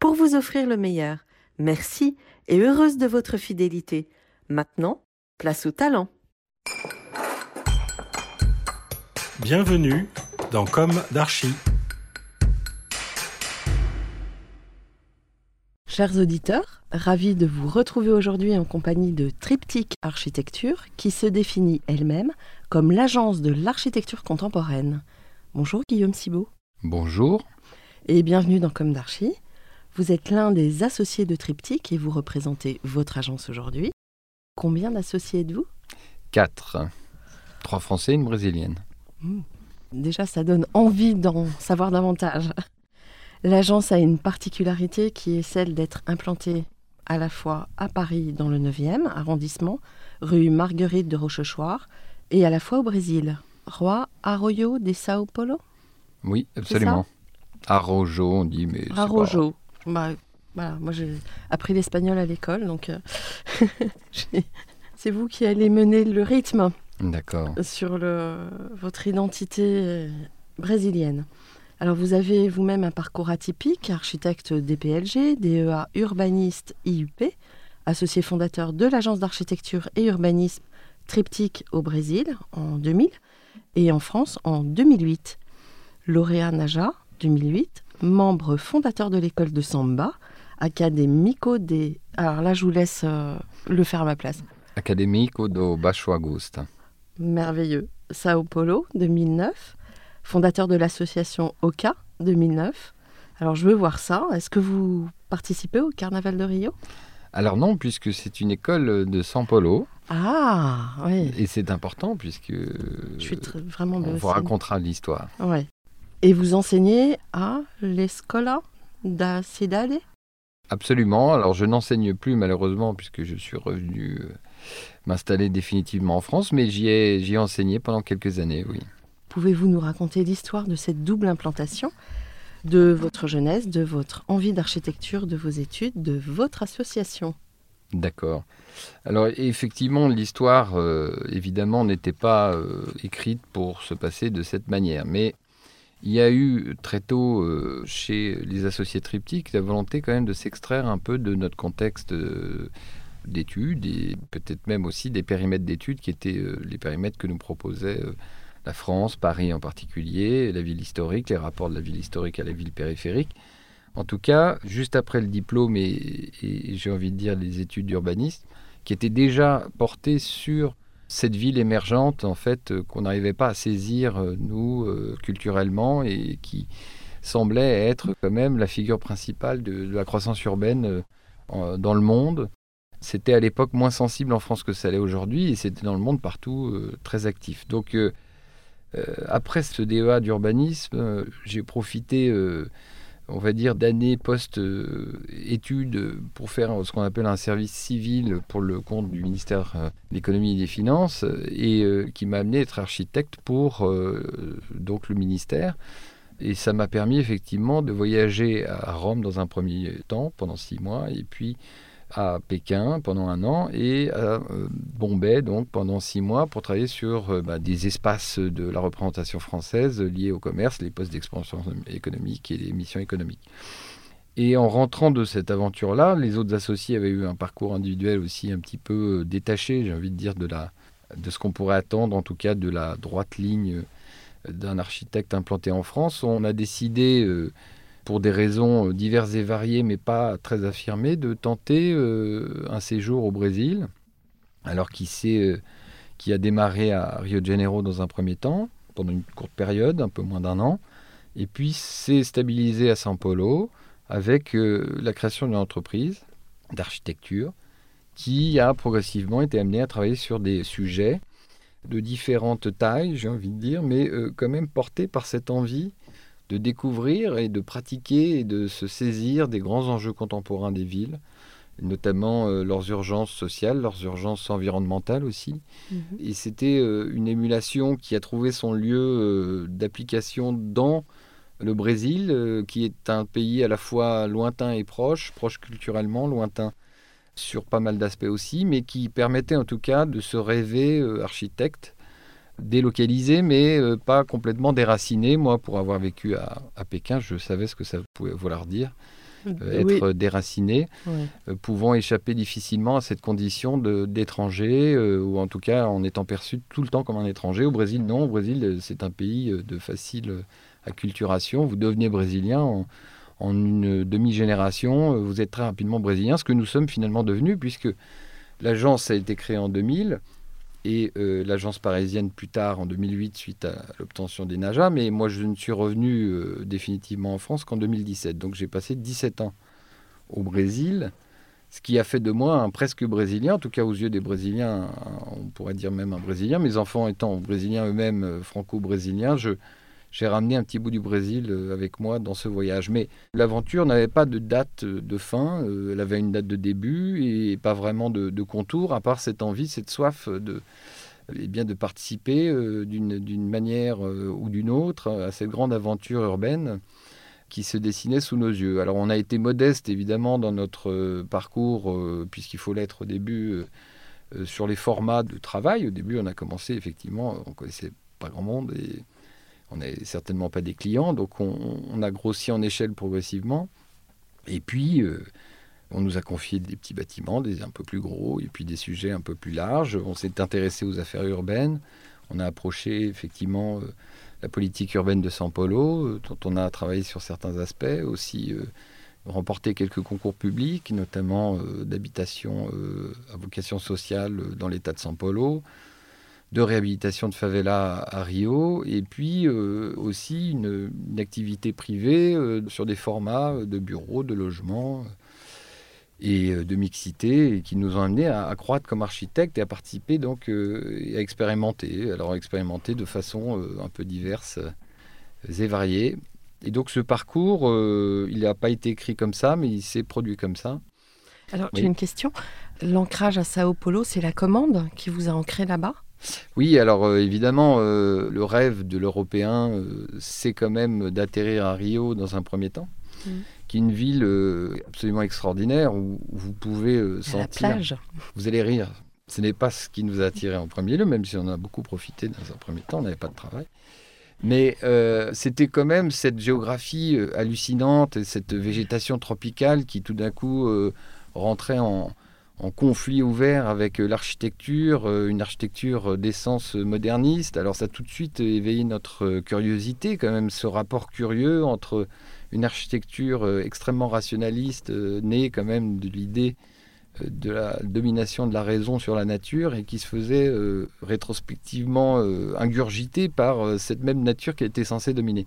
pour vous offrir le meilleur. Merci et heureuse de votre fidélité. Maintenant, place au talent. Bienvenue dans Comme d'Archie. Chers auditeurs, ravis de vous retrouver aujourd'hui en compagnie de Triptyque Architecture, qui se définit elle-même comme l'agence de l'architecture contemporaine. Bonjour Guillaume Cibot. Bonjour. Et bienvenue dans Comme d'Archie. Vous êtes l'un des associés de Triptyque et vous représentez votre agence aujourd'hui. Combien d'associés êtes-vous? Quatre. Trois Français et une Brésilienne. Mmh. Déjà, ça donne envie d'en savoir davantage. L'agence a une particularité qui est celle d'être implantée à la fois à Paris dans le 9e arrondissement, rue Marguerite de Rochechouart, et à la fois au Brésil, Roi Arroyo de Sao Paulo? Oui, absolument. Arrojo, on dit, mais. Arrojo. Bah, voilà, moi j'ai appris l'espagnol à l'école, donc euh, c'est vous qui allez mener le rythme D'accord. sur le, votre identité euh, brésilienne. Alors vous avez vous-même un parcours atypique, architecte DPLG, DEA urbaniste IUP, associé fondateur de l'agence d'architecture et urbanisme Triptyque au Brésil en 2000 et en France en 2008. Lauréat Naja 2008, membre fondateur de l'école de Samba, Académico des... Alors là je vous laisse euh, le faire à ma place. Académico do Baixo Augusta. Merveilleux. Sao Paulo 2009 fondateur de l'association OCA 2009. Alors je veux voir ça. Est-ce que vous participez au Carnaval de Rio? Alors non, puisque c'est une école de San Polo. Ah oui. Et c'est important puisque Je suis vraiment on vous racontera l'histoire. Ouais. Et vous enseignez à l'Escola da Cidade Absolument. Alors je n'enseigne plus malheureusement puisque je suis revenu euh, m'installer définitivement en France, mais j'y ai, j'y ai enseigné pendant quelques années, oui. Pouvez-vous nous raconter l'histoire de cette double implantation de votre jeunesse, de votre envie d'architecture, de vos études, de votre association? D'accord. Alors effectivement, l'histoire, euh, évidemment, n'était pas euh, écrite pour se passer de cette manière. Mais il y a eu très tôt euh, chez les associés triptyques la volonté quand même de s'extraire un peu de notre contexte euh, d'études et peut-être même aussi des périmètres d'études qui étaient euh, les périmètres que nous proposait la France, Paris en particulier, la ville historique, les rapports de la ville historique à la ville périphérique. En tout cas, juste après le diplôme et, et j'ai envie de dire les études d'urbanisme, qui étaient déjà portées sur cette ville émergente, en fait, euh, qu'on n'arrivait pas à saisir, euh, nous, euh, culturellement, et qui semblait être quand même la figure principale de, la croissance urbaine dans le monde. C'était à l'époque moins sensible en France que ça l'est aujourd'hui, et c'était dans le monde partout très actif. Donc, après ce DEA d'urbanisme, j'ai profité on va dire, d'années post-études pour faire ce qu'on appelle un service civil pour le compte du ministère euh, de l'économie et des finances et euh, qui m'a amené à être architecte pour euh, donc le ministère. Et ça m'a permis effectivement de voyager à Rome dans un premier temps pendant six mois et puis à Pékin pendant un an et à euh, Bombay donc pendant six mois pour travailler sur euh, bah, des espaces de la représentation française liés au commerce, les postes d'expansion économique et les missions économiques. Et en rentrant de cette aventure-là, les autres associés avaient eu un parcours individuel aussi un petit peu euh, détaché, j'ai envie de dire, de, la, de ce qu'on pourrait attendre, en tout cas de la droite ligne d'un architecte implanté en France. On a décidé, pour des raisons diverses et variées, mais pas très affirmées, de tenter euh, un séjour au Brésil, alors qui, qui a démarré à Rio de Janeiro dans un premier temps, pendant une courte période, un peu moins d'un an, et puis s'est stabilisé à São Paulo avec la création d'une entreprise d'architecture qui a progressivement été amené à travailler sur des sujets de différentes tailles, j'ai envie de dire, mais euh, quand même portés par cette envie de découvrir et de pratiquer et de se saisir des grands enjeux contemporains des villes, notamment euh, leurs urgences sociales, leurs urgences environnementales aussi. Mhm. Et c'était euh, une émulation qui a trouvé son lieu d'application dans le Brésil, qui est un pays à la fois lointain et proche, proche culturellement, lointain sur pas mal d'aspects aussi, mais qui permettait en tout cas de se rêver euh, architecte, délocalisé, mais euh, pas complètement déraciné. Moi, pour avoir vécu à, Pékin, je savais ce que ça pouvait vouloir dire. Euh, être déraciné, pouvant échapper difficilement à cette condition d'étranger, ou en tout cas en étant perçu tout le temps comme un étranger. Au Brésil, non. Au Brésil, c'est un pays de facile acculturation. Vous devenez brésilien en, en une demi-génération, euh, vous êtes très rapidement brésilien, ce que nous sommes finalement devenus, puisque l'agence a été créée en 2000 et euh, l'agence parisienne plus tard en 2008 suite à l'obtention des NAJA, mais moi je ne suis revenu euh, définitivement en France qu'en 2017, donc j'ai passé 17 ans au Brésil, ce qui a fait de moi un presque brésilien, en tout cas aux yeux des Brésiliens, on pourrait dire même un Brésilien, mes enfants étant brésiliens eux-mêmes, franco-brésiliens, je, j'ai ramené un petit bout du Brésil euh, avec moi dans ce voyage. Mais l'aventure n'avait pas de date euh, de fin, euh, elle avait une date de début et pas vraiment de, contour, à part cette envie, cette soif de, eh bien, de participer d'une manière ou d'une autre à cette grande aventure urbaine qui se dessinait sous nos yeux. Alors on a été modeste évidemment dans notre parcours, puisqu'il faut l'être au début, sur les formats de travail. Au début on a commencé effectivement, on connaissait pas grand monde et on n'est certainement pas des clients, donc on, a grossi en échelle progressivement. Et puis, euh, on nous a confié des petits bâtiments, des un peu plus gros, et puis des sujets un peu plus larges. On s'est intéressé aux affaires urbaines. On a approché effectivement euh, la politique urbaine de São Paulo, euh, dont on a travaillé sur certains aspects, aussi remporté quelques concours publics, notamment d'habitation à vocation sociale dans l'État de São Paulo de réhabilitation de favela à Rio, et puis euh, aussi une, activité privée euh, sur des formats de bureaux, de logements euh, et de mixité, qui nous ont amenés à, croître comme architectes et à participer donc et à expérimenter, alors expérimenter de façon un peu diverse et variée. Et donc ce parcours, il n'a pas été écrit comme ça, mais il s'est produit comme ça. Alors j'ai une question. L'ancrage à Sao Paulo, c'est la commande qui vous a ancré là-bas? Oui, alors euh, évidemment, euh, le rêve de l'Européen, euh, c'est quand même d'atterrir à Rio dans un premier temps, mm. qui est une ville absolument extraordinaire où, vous pouvez sentir. La plage. Vous allez rire. Ce n'est pas ce qui nous a attiré en premier lieu, même si on a beaucoup profité dans un premier temps, on n'avait pas de travail. Mais c'était quand même cette géographie hallucinante, cette végétation tropicale qui tout d'un coup rentrait en, en conflit ouvert avec euh, l'architecture, euh, une architecture d'essence moderniste. Alors ça a tout de suite éveillé notre euh, curiosité, quand même ce rapport curieux entre une architecture extrêmement rationaliste, née quand même de l'idée de la domination de la raison sur la nature et qui se faisait rétrospectivement ingurgiter par cette même nature qui était censée dominer.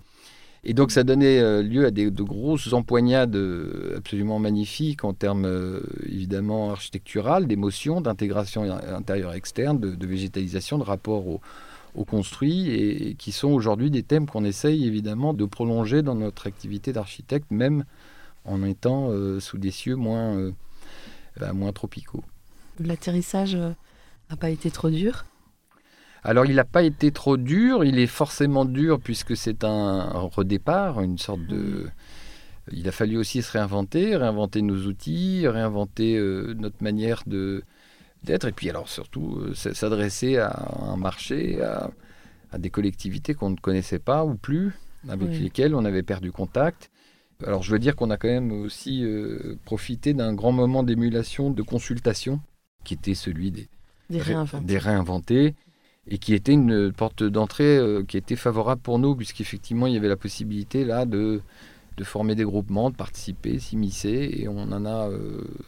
Et donc ça donnait euh, lieu à des, de grosses empoignades euh, absolument magnifiques en termes euh, évidemment architectural, d'émotion, d'intégration intérieure-externe, de, végétalisation, de rapport au, construit, et, qui sont aujourd'hui des thèmes qu'on essaye évidemment de prolonger dans notre activité d'architecte, même en étant sous des cieux moins, bah, moins tropicaux. L'atterrissage n'a pas été trop dur? Alors il n'a pas été trop dur, il est forcément dur puisque c'est un, redépart, une sorte de... Il a fallu aussi se réinventer, réinventer nos outils, réinventer euh, notre manière de d'être, et puis alors surtout euh, s'adresser à un marché, à, des collectivités qu'on ne connaissait pas ou plus, avec lesquelles on avait perdu contact. Alors je veux dire qu'on a quand même aussi euh, profité d'un grand moment d'émulation, de consultation, qui était celui des, des réinventés. Des réinventés et qui était une porte d'entrée qui était favorable pour nous, puisqu'effectivement, il y avait la possibilité là de, de former des groupements, de participer, s'immiscer, et on en a...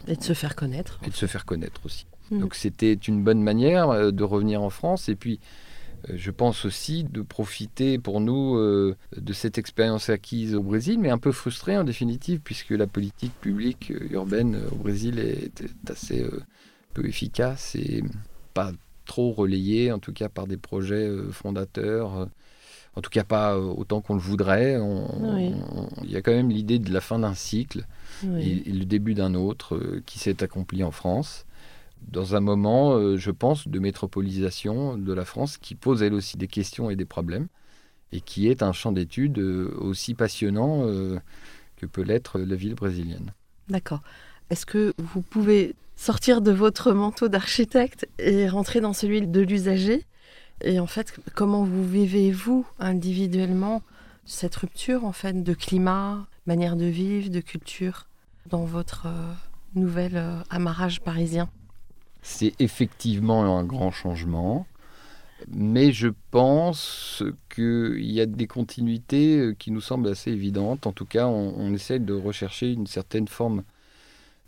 et de se faire connaître. Et de se faire connaître aussi. Mhm. Donc c'était une bonne manière de revenir en France, et puis je pense aussi de profiter pour nous de cette expérience acquise au Brésil, mais un peu frustrée en définitive, puisque la politique publique urbaine au Brésil est, est assez peu efficace et pas trop relayée, en tout cas par des projets fondateurs en tout cas pas autant qu'on le voudrait. Il y a quand même l'idée de la fin d'un cycle et, le début d'un autre qui s'est accompli en France. Dans un moment, je pense, de métropolisation de la France qui pose elle aussi des questions et des problèmes et qui est un champ d'études aussi passionnant que peut l'être la ville brésilienne. D'accord. Est-ce que vous pouvez sortir de votre manteau d'architecte et rentrer dans celui de l'usager Et en fait, comment vous vivez-vous individuellement cette rupture en fait de climat, manière de vivre, de culture dans votre euh, nouvel euh, amarrage parisien? C'est effectivement un grand changement. Mais je pense qu'il y a des continuités euh, qui nous semblent assez évidentes. En tout cas, on, on essaie de rechercher une certaine forme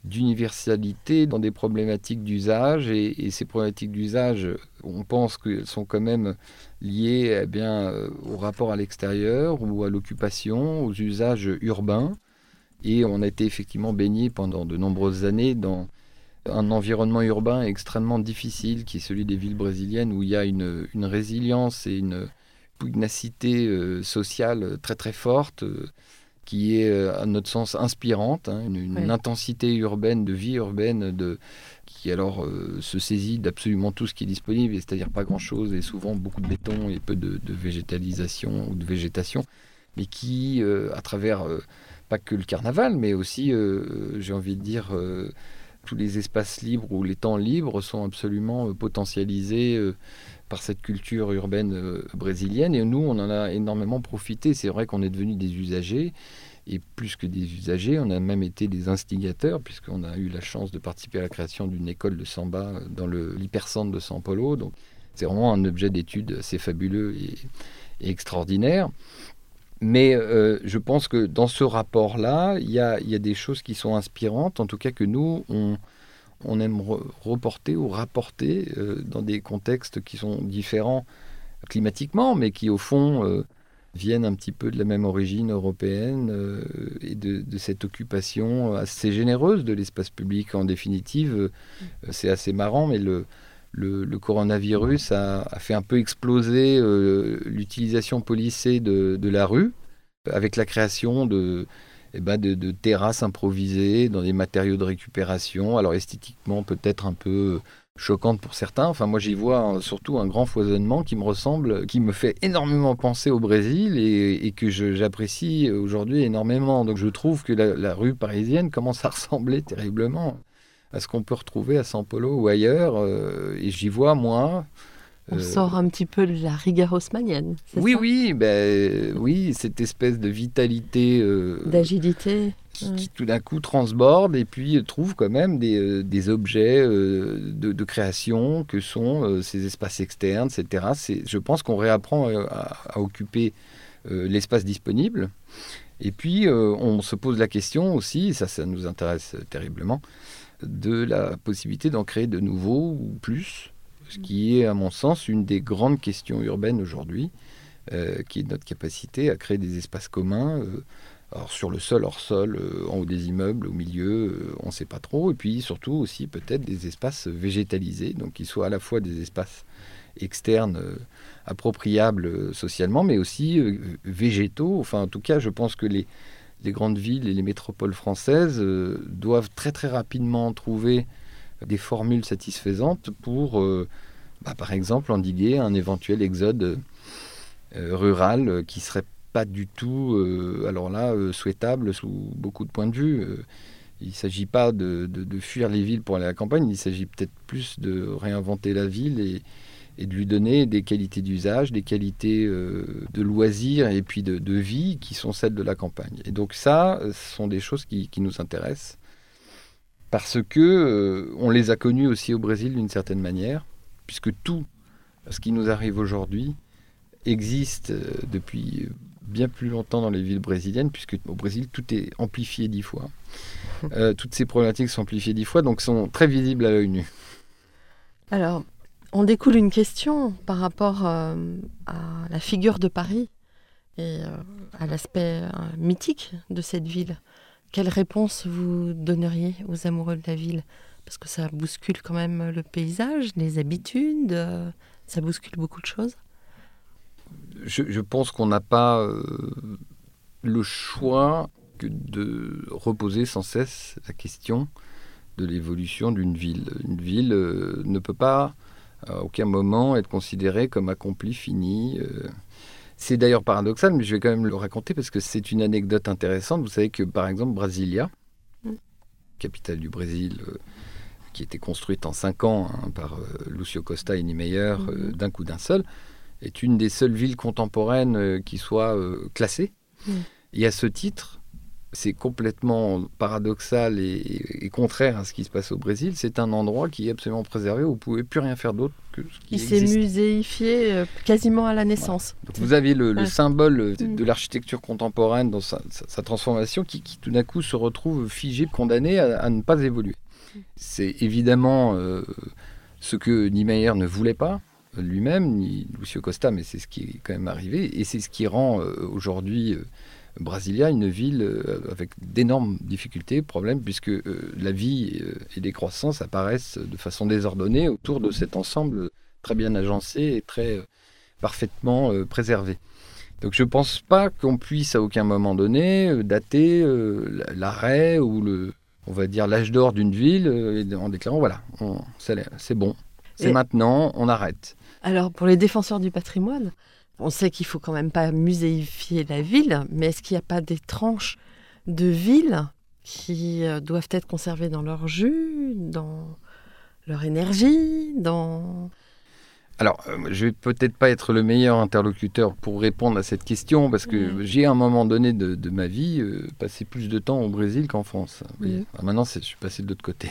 d'universalité dans des problématiques d'usage. Et, ces problématiques d'usage, on pense qu'elles sont quand même liées eh bien, euh, au rapport à l'extérieur ou à l'occupation, aux usages urbains. Et on a été effectivement baigné pendant de nombreuses années dans un environnement urbain extrêmement difficile, qui est celui des villes brésiliennes, où il y a une, résilience et une pugnacité euh, sociale très très forte. Qui est euh, à notre sens inspirante, hein, une, intensité urbaine, de vie urbaine, de, qui alors euh, se saisit d'absolument tout ce qui est disponible, c'est-à-dire pas grand-chose et souvent beaucoup de béton et peu de, végétalisation ou de végétation, mais qui, euh, à travers pas que le carnaval, mais aussi, j'ai envie de dire, tous les espaces libres ou les temps libres sont absolument potentialisés par cette culture urbaine euh, brésilienne. Et nous, on en a énormément profité. C'est vrai qu'on est devenus des usagers. Et plus que des usagers, on a même été des instigateurs, puisqu'on a eu la chance de participer à la création d'une école de samba dans l'hypercentre de São Paulo. Donc, c'est vraiment un objet d'étude assez fabuleux et, extraordinaire. Mais euh, je pense que dans ce rapport-là, il y y a, des choses qui sont inspirantes, en tout cas que nous, on, on aime reporter ou rapporter euh, dans des contextes qui sont différents climatiquement, mais qui au fond euh, viennent un petit peu de la même origine européenne euh, et de, cette occupation assez généreuse de l'espace public. En définitive, c'est assez marrant, mais le, le, coronavirus a, fait un peu exploser l'utilisation policée de, la rue avec la création de eh ben de, terrasses improvisées dans des matériaux de récupération. Alors esthétiquement peut-être un peu choquante pour certains. Enfin moi j'y vois surtout un grand foisonnement qui me ressemble, qui me fait énormément penser au Brésil et, que j'apprécie aujourd'hui énormément. Donc je trouve que la, rue parisienne commence à ressembler terriblement à ce qu'on peut retrouver à São Paulo ou ailleurs. Euh, et j'y vois moi on euh, sort un petit peu de la rigueur haussmanienne. Oui, oui, ben, oui, cette espèce de vitalité. Euh, D'agilité. Qui, tout d'un coup transborde et puis trouve quand même des, euh, des objets de, création que sont ces espaces externes, etc. Je pense qu'on réapprend à, occuper l'espace disponible. Et puis, on se pose la question aussi, ça, ça nous intéresse terriblement, de la possibilité d'en créer de nouveaux ou plus ce qui est, à mon sens, une des grandes questions urbaines aujourd'hui, euh, qui est notre capacité à créer des espaces communs. Euh, alors sur le sol, hors sol, euh, en haut des immeubles, au milieu, on ne sait pas trop. Et puis surtout aussi peut-être des espaces végétalisés, donc qui soient à la fois des espaces externes appropriables socialement, mais aussi végétaux. Enfin, en tout cas, je pense que les, les grandes villes et les métropoles françaises doivent très très rapidement trouver des formules satisfaisantes pour, euh, bah, par exemple, endiguer un éventuel exode euh, rural qui serait pas du tout, euh, alors là, souhaitable sous beaucoup de points de vue. il ne s'agit pas de, fuir les villes pour aller à la campagne, il s'agit peut-être plus de réinventer la ville et, de lui donner des qualités d'usage, des qualités de loisirs et puis de, vie qui sont celles de la campagne. Et donc ça, ce sont des choses qui nous intéressent parce que euh, on les a connus aussi au Brésil d'une certaine manière, puisque tout ce qui nous arrive aujourd'hui existe euh, depuis bien plus longtemps dans les villes brésiliennes, puisque au Brésil, tout est amplifié dix fois. Euh, toutes ces problématiques sont amplifiées dix fois, donc sont très visibles à l'œil nu. Alors, on découle une question par rapport euh, à la figure de Paris et à l'aspect mythique de cette ville. Quelle réponse vous donneriez aux amoureux de la ville? Parce que ça bouscule quand même le paysage, les habitudes, euh, ça bouscule beaucoup de choses. Je, pense qu'on n'a pas euh, le choix que de reposer sans cesse la question de l'évolution d'une ville. Une ville euh, ne peut pas à aucun moment être considérée comme accomplie, finie. C'est d'ailleurs paradoxal, mais je vais quand même le raconter parce que c'est une anecdote intéressante. Vous savez que par exemple Brasilia, Mm. capitale du Brésil, euh, qui était construite en cinq ans hein, par euh, Lucio Costa et Niemeyer euh, d'un coup d'un seul, est une des seules villes contemporaines euh, qui soit classée. Mm. Et à ce titre, c'est complètement paradoxal et, et contraire à ce qui se passe au Brésil. C'est un endroit qui est absolument préservé vous ne pouvez plus rien faire d'autre que ce qui Il s'est muséifié euh, quasiment à la naissance. Donc vous avez le, le Ouais. symbole de, Mm. de l'architecture contemporaine dans sa, sa- sa transformation qui, qui, tout d'un coup se retrouve figé, condamné à, à ne pas évoluer. C'est évidemment euh, ce que Niemeyer ne voulait pas lui-même, ni Lucio Costa, mais c'est ce qui est quand même arrivé, et c'est ce qui rend euh, aujourd'hui euh, Brasilia une ville euh, avec d'énormes difficultés, problèmes, puisque euh, la vie euh, et les croissances apparaissent de façon désordonnée autour de cet ensemble très bien agencé et très parfaitement préservé. Donc je ne pense pas qu'on puisse à aucun moment donné dater l'arrêt ou le, on va dire l'âge d'or d'une ville en déclarant voilà, c'est bon, c'est maintenant, on arrête. Alors, pour les défenseurs du patrimoine, on sait qu'il faut quand même pas muséifier la ville, mais est-ce qu'il n'y a pas des tranches de villes qui euh, doivent être conservées dans leur jus, dans leur énergie, dans... Alors, euh, je vais peut-être pas être le meilleur interlocuteur pour répondre à cette question, parce que j'ai à un moment donné de, de ma vie euh, passé plus de temps au Brésil qu'en France. Maintenant, je suis passé de l'autre côté.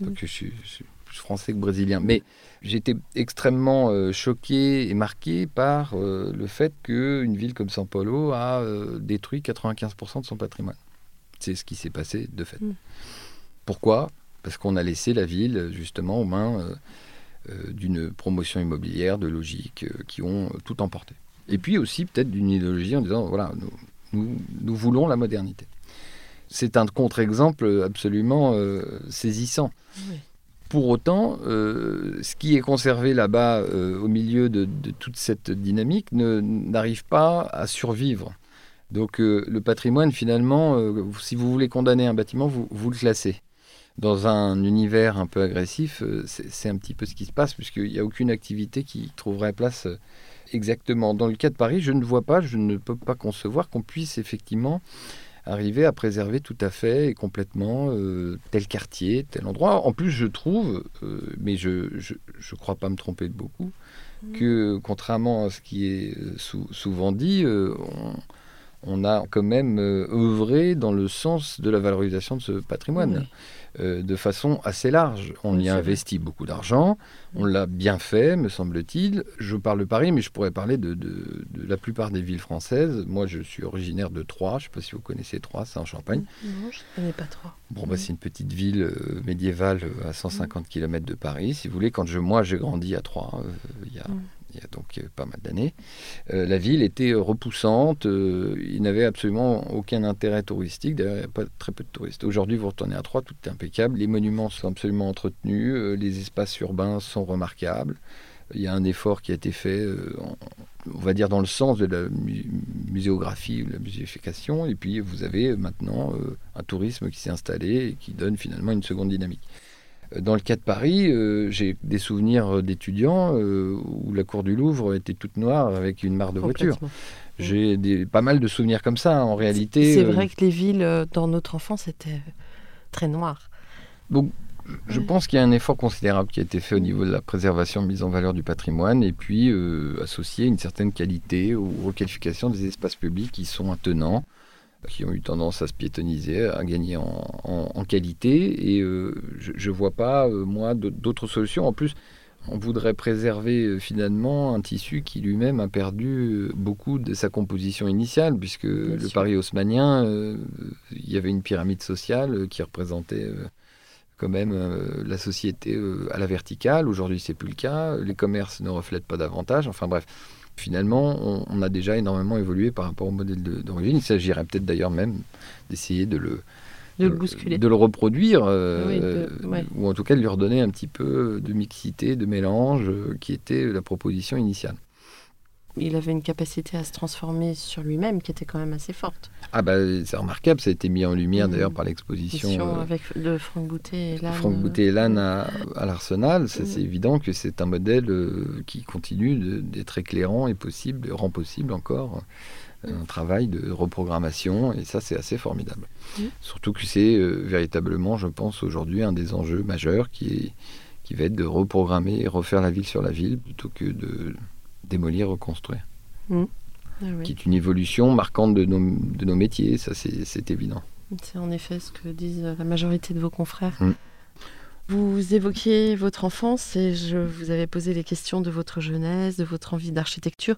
Donc, je suis, je suis plus français que brésilien. Mais j'étais extrêmement euh, choqué et marqué par euh, le fait qu'une ville comme São Paulo a euh, détruit 95% de son patrimoine. C'est ce qui s'est passé de fait. Mhm. Pourquoi? Parce qu'on a laissé la ville justement aux mains d'une promotion immobilière, de logique, euh, qui ont tout emporté. Et puis aussi peut-être d'une idéologie en disant, voilà, nous, nous, nous voulons la modernité. C'est un contre-exemple absolument saisissant. Oui. Pour autant, euh, ce qui est conservé là-bas euh, au milieu de, toute cette dynamique n'arrive pas à survivre. Donc euh, le patrimoine, finalement, si vous voulez condamner un bâtiment, vous, vous le classez. Dans un univers un peu agressif, c'est un petit peu ce qui se passe, puisqu'il n'y a aucune activité qui trouverait place exactement. Dans le cas de Paris, je ne vois pas, je ne peux pas concevoir qu'on puisse effectivement arriver à préserver tout à fait et complètement euh, tel quartier, tel endroit. En plus, je trouve, euh, mais je ne crois pas me tromper de beaucoup, que contrairement à ce qui est euh, sou- souvent dit, on, on a quand même euh, œuvré dans le sens de la valorisation de ce patrimoine Oui. euh, de façon assez large. On Oui, y a vrai. investi beaucoup d'argent, on l'a bien fait, me semble-t-il. Je parle de Paris, mais je pourrais parler de, de- de la plupart des villes françaises. Moi, je suis originaire de Troyes, je ne sais pas si vous connaissez Troyes, c'est en Champagne. Non, je ne connais pas trop. Bon, bah, c'est une petite ville euh, médiévale à 150 km de Paris. Si vous voulez, quand je, moi j'ai grandi à Troyes, il y a, Mm. Il y a donc euh, pas mal d'années, euh, la ville était euh, repoussante. euh, il n'avait absolument aucun intérêt touristique. D'ailleurs, il n'y a pas très peu de touristes. Aujourd'hui, vous retournez à Troyes, tout est impeccable. Les monuments sont absolument entretenus. les espaces urbains sont remarquables. Il y a un effort qui a été fait, on va dire, dans le sens de la mu- muséographie, de la muséification. Et puis, vous avez maintenant un tourisme qui s'est installé et qui donne finalement une seconde dynamique. Euh, Dans le cas de Paris, euh, j'ai des souvenirs d'étudiants euh, où la cour du Louvre était toute noire avec une mare de voitures. Complètement. J'ai des- pas mal de souvenirs comme ça, en réalité. C'est euh, vrai que les villes, euh, dans notre enfance, étaient très noires. Je Ouais. pense qu'il y a un effort considérable qui a été fait au niveau de la préservation, mise en valeur du patrimoine, et puis euh, associé une certaine qualité aux requalifications des espaces publics qui sont attenants, qui ont eu tendance à se piétoniser, à gagner en, en- en qualité. Et euh, je ne vois pas, euh, moi, d'aut- d'autres solutions. En plus, on voudrait préserver euh, finalement un tissu qui lui-même a perdu beaucoup de sa composition initiale, puisque le. Paris haussmannien, euh, il y avait une pyramide sociale qui représentait quand même euh, la société euh, à la verticale. Aujourd'hui, c'est plus le cas. Les commerces ne reflètent pas davantage. Enfin bref, finalement, on, on a déjà énormément évolué par rapport au modèle d'origine. Il s'agirait peut-être d'ailleurs même d'essayer de le De le bousculer. de le reproduire, euh, Oui, de- ouais. ou en tout cas de lui redonner un petit peu de mixité, de mélange, euh, qui était la proposition initiale. Il avait une capacité à se transformer sur lui-même qui était quand même assez forte. Ah bah c'est remarquable, ça a été mis en lumière Mhm. d'ailleurs par l'exposition euh, avec de Franck Boutet et là. Franck Boutet et Lannes à, à l'Arsenal. Mhm. C'est évident que c'est un modèle euh, qui continue d'être éclairant et possible, rend possible encore euh, un travail de reprogrammation et ça c'est assez formidable. Mhm. Surtout que c'est euh, véritablement, je pense, aujourd'hui un des enjeux majeurs qui, est, qui va être de reprogrammer et refaire la ville sur la ville plutôt que de démolir, reconstruire. Ah oui. Qui est une évolution marquante de nos, de nos métiers, ça c'est évident. C'est en effet ce que disent la majorité de vos confrères. Mm. Vous évoquiez votre enfance et je vous avais posé les questions de votre jeunesse, de votre envie d'architecture.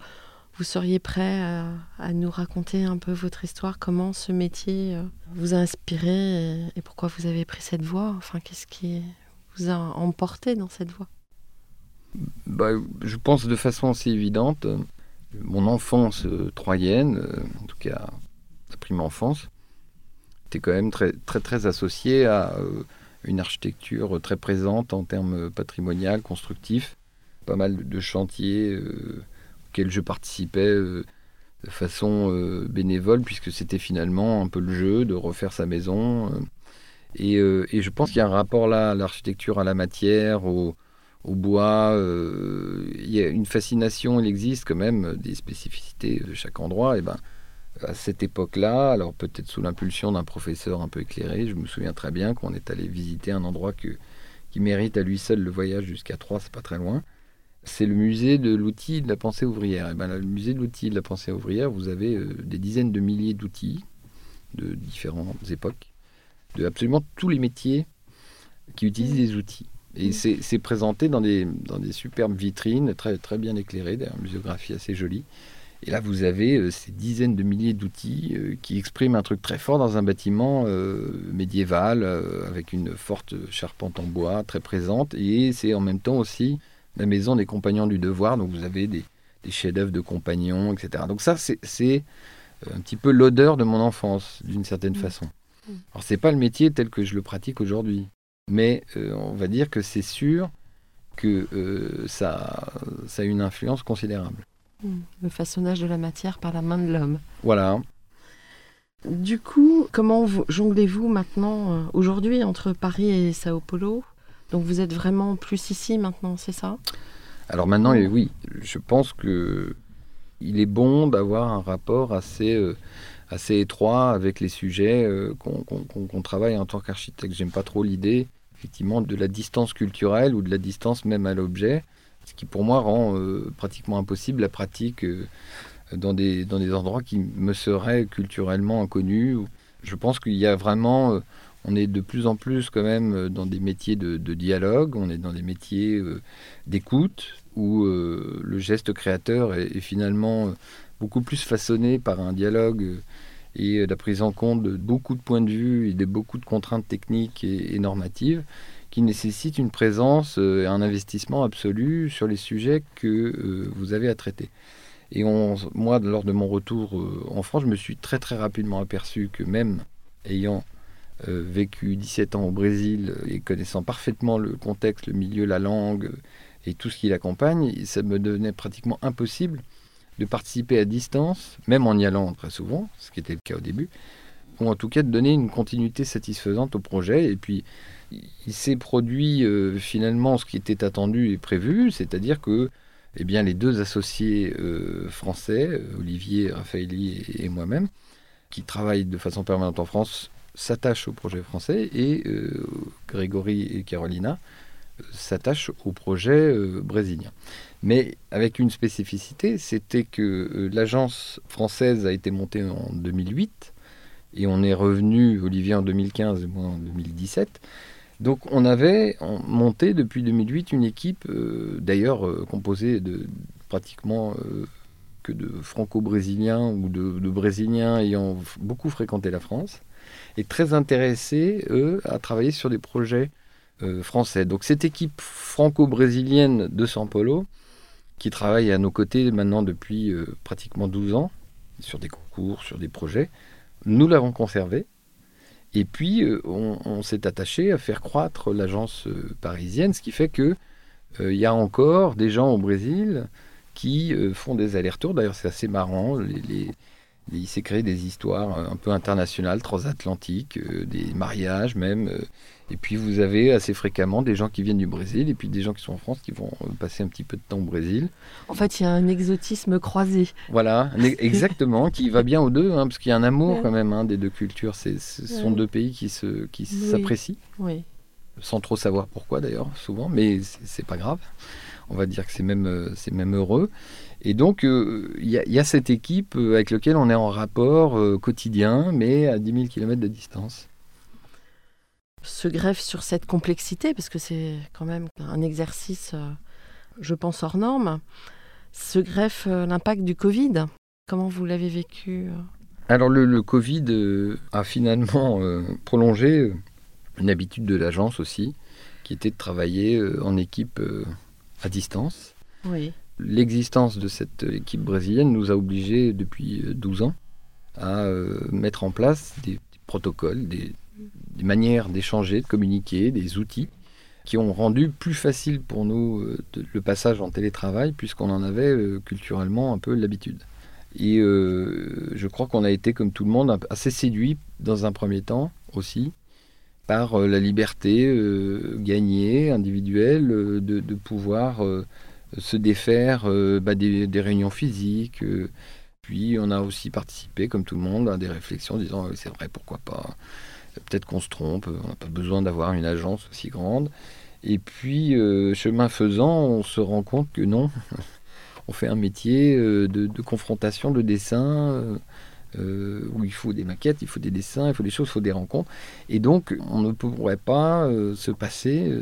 Vous seriez prêt à, à nous raconter un peu votre histoire, comment ce métier euh, vous a inspiré et, et pourquoi vous avez pris cette voie? Enfin, qu'est-ce qui vous a emporté dans cette voie? Bah, je pense de façon assez évidente. euh, Mon enfance euh, troyenne, euh, en tout cas la prime enfance, était quand même très très, associée à une architecture très présente en termes patrimonial, constructifs. Pas mal de, chantiers auxquels je participais de façon bénévole, puisque c'était finalement un peu le jeu de refaire sa maison. et, et je pense qu'il y a un rapport là à l'architecture, à la matière, au, au bois. euh, il y a une fascination, il existe quand même des spécificités de chaque endroit. Et ben, à cette époque-là, alors peut-être sous l'impulsion d'un professeur un peu éclairé, je me souviens très bien qu'on est allé visiter un endroit que, qui mérite à lui seul le voyage jusqu'à Troyes, c'est pas très loin. C'est le musée de l'outil de la pensée ouvrière. Et ben, le musée de l'outil de la pensée ouvrière, vous avez euh, des dizaines de milliers d'outils de différentes époques, de absolument tous les métiers qui utilisent des outils. Et c'est présenté dans des, dans des superbes vitrines, très, très bien éclairées, d'ailleurs, une muséographie assez jolie. Et là, vous avez euh, ces dizaines de milliers d'outils euh, qui expriment un truc très fort dans un bâtiment euh, médiéval, avec une forte charpente en bois très présente. Et c'est en même temps aussi la maison des compagnons du devoir. Donc vous avez des, des chefs-d'œuvre de compagnons, etc. Donc ça, c'est un petit peu l'odeur de mon enfance, d'une certaine façon. Alors c'est pas le métier tel que je le pratique aujourd'hui, mais euh, on va dire que c'est sûr que euh, ça, ça a une influence considérable. Mm. Le façonnage de la matière par la main de l'homme. Voilà. Du coup, comment vous- jonglez-vous maintenant, euh, aujourd'hui, entre Paris et Sao Paulo? Donc vous êtes vraiment plus ici maintenant, c'est ça? Alors maintenant, eh oui, je pense que il est bon d'avoir un rapport assez, euh, assez étroit avec les sujets euh, qu'on travaille en tant qu'architecte. J'aime pas trop l'idée, effectivement, de la distance culturelle ou de la distance même à l'objet, ce qui pour moi rend euh, pratiquement impossible la pratique euh, dans, des, dans des endroits qui me seraient culturellement inconnus. Je pense qu'il y a vraiment... euh, on est de plus en plus quand même dans des métiers de, dialogue, on est dans des métiers d'écoute, où le geste créateur est, finalement beaucoup plus façonné par un dialogue et euh, la prise en compte de beaucoup de points de vue et de beaucoup de contraintes techniques et, normatives qui nécessitent une présence euh, et un investissement absolu sur les sujets que euh, vous avez à traiter. Et moi, lors de mon retour en France, je me suis très très rapidement aperçu que même ayant vécu 17 ans au Brésil et connaissant parfaitement le contexte, le milieu, la langue et tout ce qui l'accompagne, ça me devenait pratiquement impossible de participer à distance, même en y allant très souvent, ce qui était le cas au début, ou en tout cas de donner une continuité satisfaisante au projet. Et puis, il s'est produit euh, finalement ce qui était attendu et prévu, c'est-à-dire que eh bien, les deux associés euh, français, Olivier Raffaelli et, moi-même, qui travaillent de façon permanente en France, s'attachent au projet français et euh, Grégory et Carolina s'attachent au projet brésilien. Mais avec une spécificité, c'était que euh, l'agence française a été montée en 2008 et on est revenu, Olivier en 2015 et moi en 2017. Donc on avait monté depuis 2008 une équipe, d'ailleurs composée de pratiquement que de franco-brésiliens ou de, de, brésiliens ayant beaucoup fréquenté la France, et très intéressés, eux, à travailler sur des projets français. Donc cette équipe franco-brésilienne de São Paulo, qui travaille à nos côtés maintenant depuis euh, pratiquement 12 ans, sur des concours, sur des projets. Nous l'avons conservé. Et puis, euh, on, s'est attaché à faire croître l'agence euh, parisienne, ce qui fait que il y a encore des gens au Brésil qui font des allers-retours. D'ailleurs, c'est assez marrant. les, il s'est créé des histoires un peu internationales, transatlantiques, des mariages même. Et puis vous avez assez fréquemment des gens qui viennent du Brésil et puis des gens qui sont en France qui vont euh, passer un petit peu de temps au Brésil. En fait, il y a un exotisme croisé. Voilà, exactement, qui va bien aux deux, hein, parce qu'il y a un amour quand même hein, des deux cultures. Ce sont deux pays qui s'apprécient. Qui s'apprécient. oui. Sans trop savoir pourquoi d'ailleurs, souvent, mais c'est pas grave. On va dire que c'est même, euh, c'est même heureux. Et donc, euh, il y, y, a cette équipe avec laquelle on est en rapport quotidien, mais à 10 000 km de distance se greffe sur cette complexité, parce que c'est quand même un exercice, euh, je pense, hors norme, se greffe euh, l'impact du Covid. Comment vous l'avez vécu euh? Alors le, Covid a finalement prolongé une habitude de l'agence aussi, qui était de travailler en équipe à distance. Oui. L'existence de cette équipe brésilienne nous a obligés depuis 12 ans à mettre en place des protocoles, des, des manières d'échanger, de communiquer, des outils qui ont rendu plus facile pour nous euh, le passage en télétravail puisqu'on en avait euh, culturellement un peu l'habitude. Et euh, je crois qu'on a été, comme tout le monde, assez séduit dans un premier temps aussi par la liberté gagnée, individuelle, de, pouvoir se défaire bah, des, des, réunions physiques. puis on a aussi participé, comme tout le monde, à des réflexions disant c'est vrai, pourquoi pas? Peut-être qu'on se trompe, on n'a pas besoin d'avoir une agence aussi grande. Et puis, euh, chemin faisant, on se rend compte que non, on fait un métier euh, de, confrontation, de dessin, euh, où il faut des maquettes, il faut des dessins, il faut des choses, il faut des rencontres. Et donc, on ne pourrait pas se passer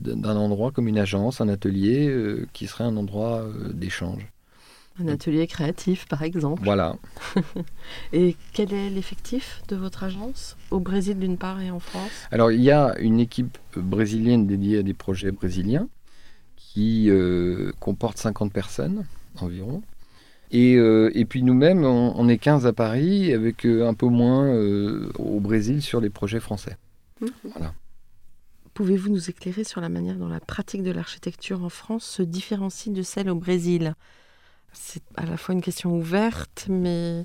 d'un endroit comme une agence, un atelier, qui serait un endroit d'échange. Un atelier créatif, par exemple. Voilà. et quel est l'effectif de votre agence Au Brésil, d'une part, et en France? Alors, il y a une équipe brésilienne dédiée à des projets brésiliens qui euh, comporte 50 personnes environ. Et, euh, et puis nous-mêmes, on, est 15 à Paris, avec euh, un peu moins au Brésil sur les projets français. Mhm. Voilà. Pouvez-vous nous éclairer sur la manière dont la pratique de l'architecture en France se différencie de celle au Brésil? C'est à la fois une question ouverte, mais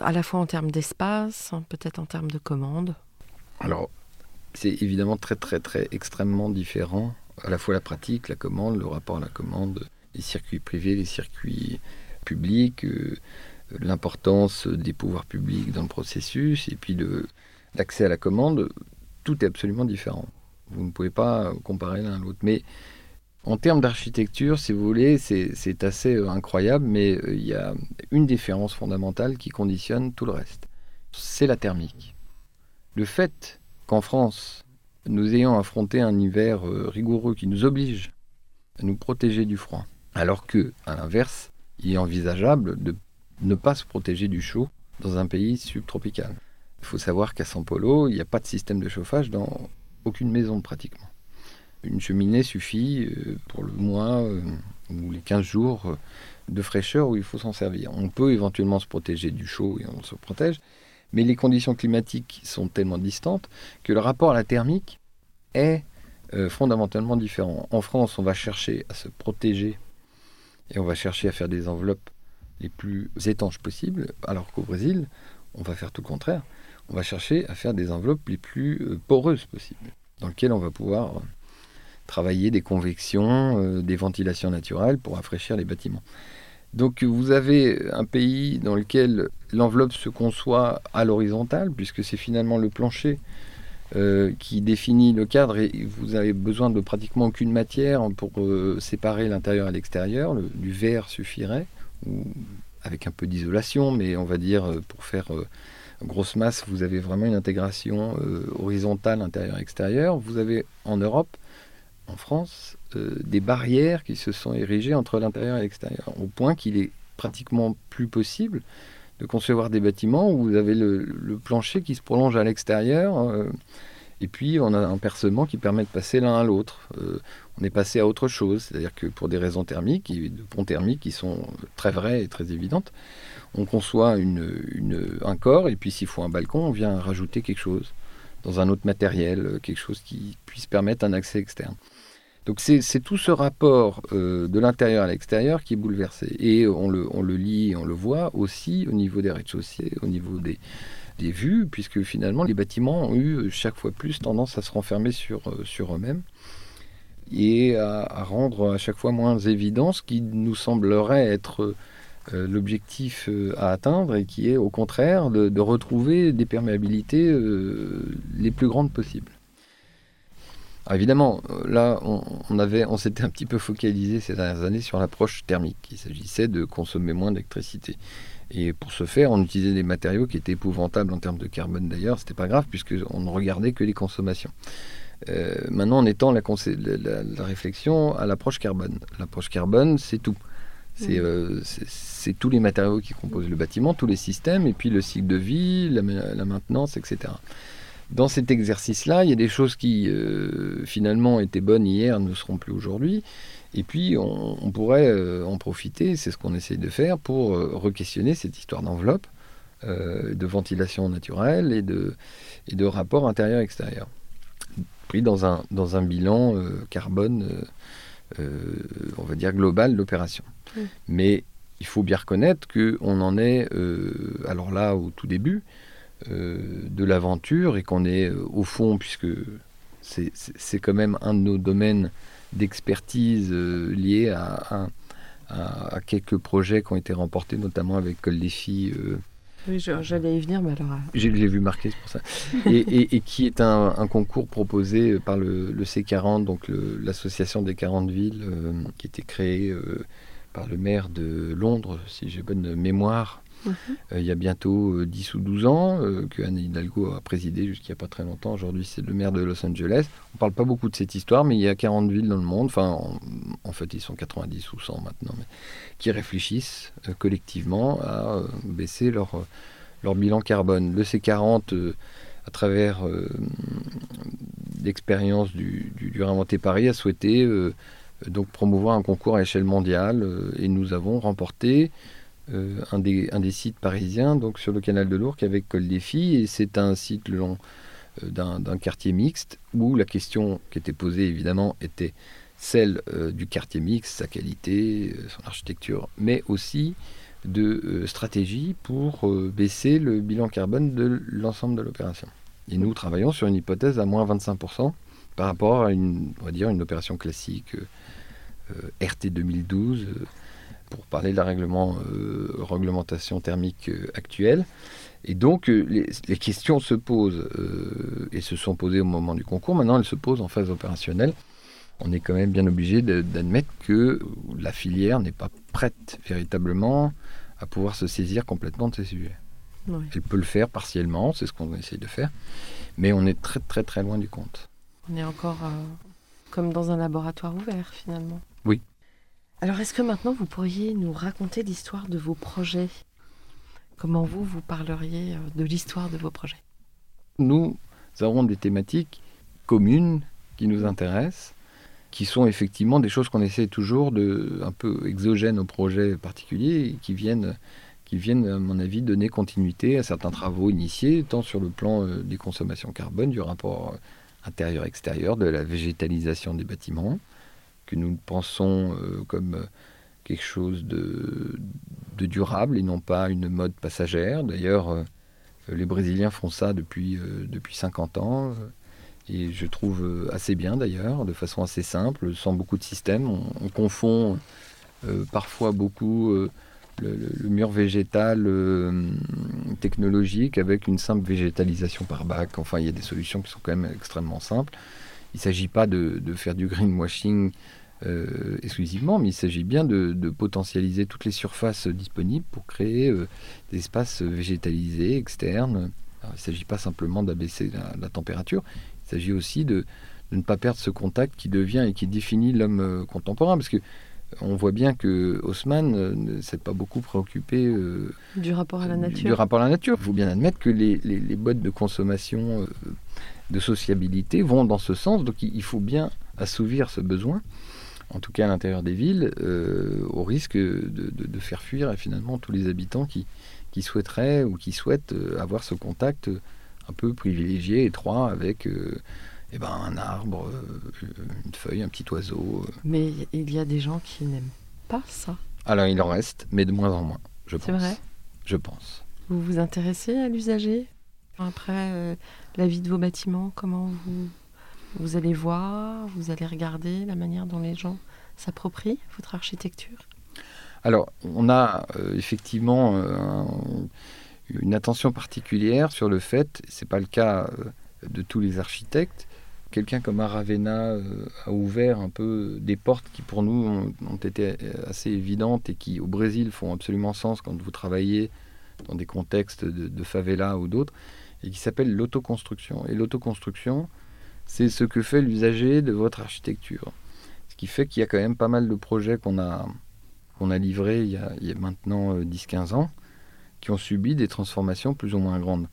à la fois en termes d'espace, hein, peut-être en termes de commande. Alors, c'est évidemment très, très, très extrêmement différent. À la fois la pratique, la commande, le rapport à la commande, les circuits privés, les circuits publics, euh, l'importance des pouvoirs publics dans le processus, et puis l'accès à la commande, tout est absolument différent. Vous ne pouvez pas comparer l'un à l'autre. Mais en termes d'architecture, si vous voulez, c'est assez euh, incroyable, mais euh, il y a une différence fondamentale qui conditionne tout le reste. C'est la thermique. Le fait qu'en France, nous ayons affronté un hiver euh, rigoureux qui nous oblige à nous protéger du froid, alors que, à l'inverse, il est envisageable de ne pas se protéger du chaud dans un pays subtropical. Il faut savoir qu'à São Paulo, il n'y a pas de système de chauffage dans aucune maison pratiquement. Une cheminée suffit euh, pour le mois euh, ou les 15 jours euh, de fraîcheur où il faut s'en servir. On peut éventuellement se protéger du chaud et on se protège, mais les conditions climatiques sont tellement distantes que le rapport à la thermique est fondamentalement différent. En France, on va chercher à se protéger et on va chercher à faire des enveloppes les plus étanches possibles, alors qu'au Brésil, on va faire tout le contraire. On va chercher à faire des enveloppes les plus poreuses possibles, dans lesquelles on va pouvoir travailler des convections, euh, des ventilations naturelles pour rafraîchir les bâtiments. Donc vous avez un pays dans lequel l'enveloppe se conçoit à l'horizontale, puisque c'est finalement le plancher euh, qui définit le cadre et vous avez besoin de pratiquement aucune matière pour euh, séparer l'intérieur et l'extérieur. Du verre suffirait, ou avec un peu d'isolation, mais on va dire pour faire grosse masse, vous avez vraiment une intégration horizontale intérieur-extérieur. Vous avez en Europe, en France, des barrières qui se sont érigées entre l'intérieur et l'extérieur, au point qu'il est pratiquement plus possible de concevoir des bâtiments où vous avez le, plancher qui se prolonge à l'extérieur. Et puis, on a un percement qui permet de passer l'un à l'autre. Euh, on est passé à autre chose, c'est-à-dire que pour des raisons thermiques, de ponts thermiques qui sont très vraies et très évidentes, on conçoit un corps, et puis s'il faut un balcon, on vient rajouter quelque chose dans un autre matériel, quelque chose qui puisse permettre un accès externe. Donc c'est tout ce rapport euh, de l'intérieur à l'extérieur qui est bouleversé. Et on le, on le lit, on le voit aussi au niveau des rez-de-chaussée, au niveau des, des vues, puisque finalement les bâtiments ont eu chaque fois plus tendance à se renfermer sur, euh, sur eux-mêmes et à, rendre à chaque fois moins évident ce qui nous semblerait être euh, l'objectif euh, à atteindre et qui est au contraire de, retrouver des perméabilités les plus grandes possibles. évidemment, là, on, avait, on s'était un petit peu focalisé ces dernières années sur l'approche thermique. Il s'agissait de consommer moins d'électricité. Et pour ce faire, on utilisait des matériaux qui étaient épouvantables en termes de carbone d'ailleurs. C'était pas grave puisqu'on ne regardait que les consommations. Euh, maintenant, on étend la, réflexion à l'approche carbone. L'approche carbone, c'est tout. Euh, c'est tous les matériaux qui composent le bâtiment, tous les systèmes, et puis le cycle de vie, la, maintenance, etc. Dans cet exercice-là, il y a des choses qui, euh, finalement, étaient bonnes hier, ne seront plus aujourd'hui. Et puis, on, pourrait euh, en profiter, c'est ce qu'on essaye de faire, pour re-questionner cette histoire d'enveloppe, de ventilation naturelle et de, et de rapport intérieur-extérieur, pris dans un, dans un bilan carbone, on va dire, global d'opération. Mais il faut bien reconnaître qu'on en est, alors là, au tout début de l'aventure, et qu'on est au fond, puisque c'est quand même un de nos domaines d'expertise euh, liée à, à, quelques projets qui ont été remportés, notamment avec Col des filles. Euh, oui, j'allais y venir, mais alors. Euh, j'ai vu marqué, c'est pour ça. et, et, qui est un, un, concours proposé par le, le C40, donc l'association des 40 villes, qui a été créée par le maire de Londres, si j'ai bonne mémoire, Mhm. Euh, il y a bientôt 10 euh, ou 12 ans, euh, que Anne Hidalgo a présidé jusqu'il n'y a pas très longtemps. Aujourd'hui, c'est le maire de Los Angeles. On ne parle pas beaucoup de cette histoire, mais il y a 40 villes dans le monde, enfin, en, fait, ils sont 90 ou 100 maintenant, mais, qui réfléchissent collectivement à baisser leur, leur bilan carbone. Le C40 à travers l'expérience du, du, du Réinventer Paris, a souhaité donc promouvoir un concours à échelle mondiale et nous avons remporté euh, un, des, un, des, sites parisiens, donc sur le canal de l'Ourcq avec Col des Filles, et c'est un site le long euh, d'un quartier mixte où la question qui était posée évidemment était celle euh, du quartier mixte, sa qualité, son architecture, mais aussi de stratégie pour baisser le bilan carbone de l'ensemble de l'opération. Et nous travaillons sur une hypothèse à moins 25% par rapport à une, on va dire, une opération classique RT 2012 pour parler de la règlement, euh, réglementation thermique euh, actuelle. Et donc, euh, les, questions se posent et se sont posées au moment du concours. Maintenant, elles se posent en phase opérationnelle. On est quand même bien obligé d'admettre que la filière n'est pas prête véritablement à pouvoir se saisir complètement de ces sujets. Elle peut le faire partiellement, c'est ce qu'on essaye de faire, mais on est très très très loin du compte. On est encore comme dans un laboratoire ouvert finalement. Oui. Alors, est-ce que maintenant vous pourriez nous raconter l'histoire de vos projets? Comment vous, vous parleriez euh, de l'histoire de vos projets? Nous avons des thématiques communes qui nous intéressent, qui sont effectivement des choses qu'on essaie toujours de un peu exogènes aux projets particuliers et qui viennent qui viennent, à mon avis, donner continuité à certains travaux initiés, tant sur le plan euh, des consommations carbone, du rapport intérieur-extérieur, de la végétalisation des bâtiments, que nous pensons euh, comme euh, quelque chose de, durable et non pas une mode passagère. D'ailleurs, euh, les Brésiliens font ça depuis, depuis 50 ans. Et je trouve assez bien d'ailleurs, de façon assez simple, sans beaucoup de systèmes. On, confond parfois beaucoup le, mur végétal technologique avec une simple végétalisation par bac. Enfin, il y a des solutions qui sont quand même extrêmement simples. Il ne s'agit pas de, de, faire du greenwashing euh, exclusivement, mais il s'agit bien de, potentialiser toutes les surfaces disponibles pour créer euh, des espaces végétalisés externes. il ne s'agit pas simplement d'abaisser la, température, il s'agit aussi de, de, ne pas perdre ce contact qui devient et qui définit l'homme euh, contemporain, parce que on voit bien que Haussmann ne s'est pas beaucoup préoccupé du rapport à la nature. Du rapport à la nature. Il faut bien admettre que les, les, les modes de consommation, de sociabilité vont dans ce sens, donc il faut bien assouvir ce besoin en tout cas à l'intérieur des villes, euh, au risque de, faire fuir finalement tous les habitants qui, qui souhaiteraient ou qui souhaitent euh, avoir ce contact un peu privilégié, étroit, avec euh, eh ben, un arbre, une feuille, un petit oiseau. Mais il y a des gens qui n'aiment pas ça. Alors il en reste, mais de moins en moins, je pense. C'est vrai? Je pense. Vous vous intéressez à l'usager? Après la vie de vos bâtiments, comment vous vous allez voir, vous allez regarder la manière dont les gens s'approprient votre architecture Alors, on a euh, effectivement euh, une attention particulière sur le fait, ce n'est pas le cas euh, de tous les architectes, quelqu'un comme Aravena a ouvert un peu des portes qui pour nous ont, été assez évidentes et qui au Brésil font absolument sens quand vous travaillez dans des contextes de, de favela ou d'autres, et qui s'appelle l'autoconstruction. Et l'autoconstruction, c'est ce que fait l'usager de votre architecture. Ce qui fait qu'il y a quand même pas mal de projets qu'on a, qu'on a livrés il y a, maintenant 10-15 euh, ans, qui ont subi des transformations plus ou moins grandes.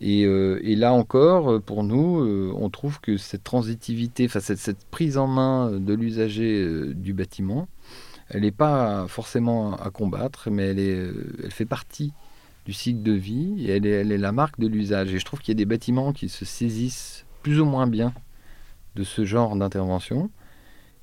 Et, euh, là encore, euh, pour nous, on trouve que cette transitivité, enfin cette, cette, prise en main de l'usager du bâtiment, elle n'est pas forcément à combattre, mais elle, est, elle fait partie du cycle de vie et elle est, elle est la marque de l'usage. Et je trouve qu'il y a des bâtiments qui se saisissent plus ou moins bien de ce genre d'intervention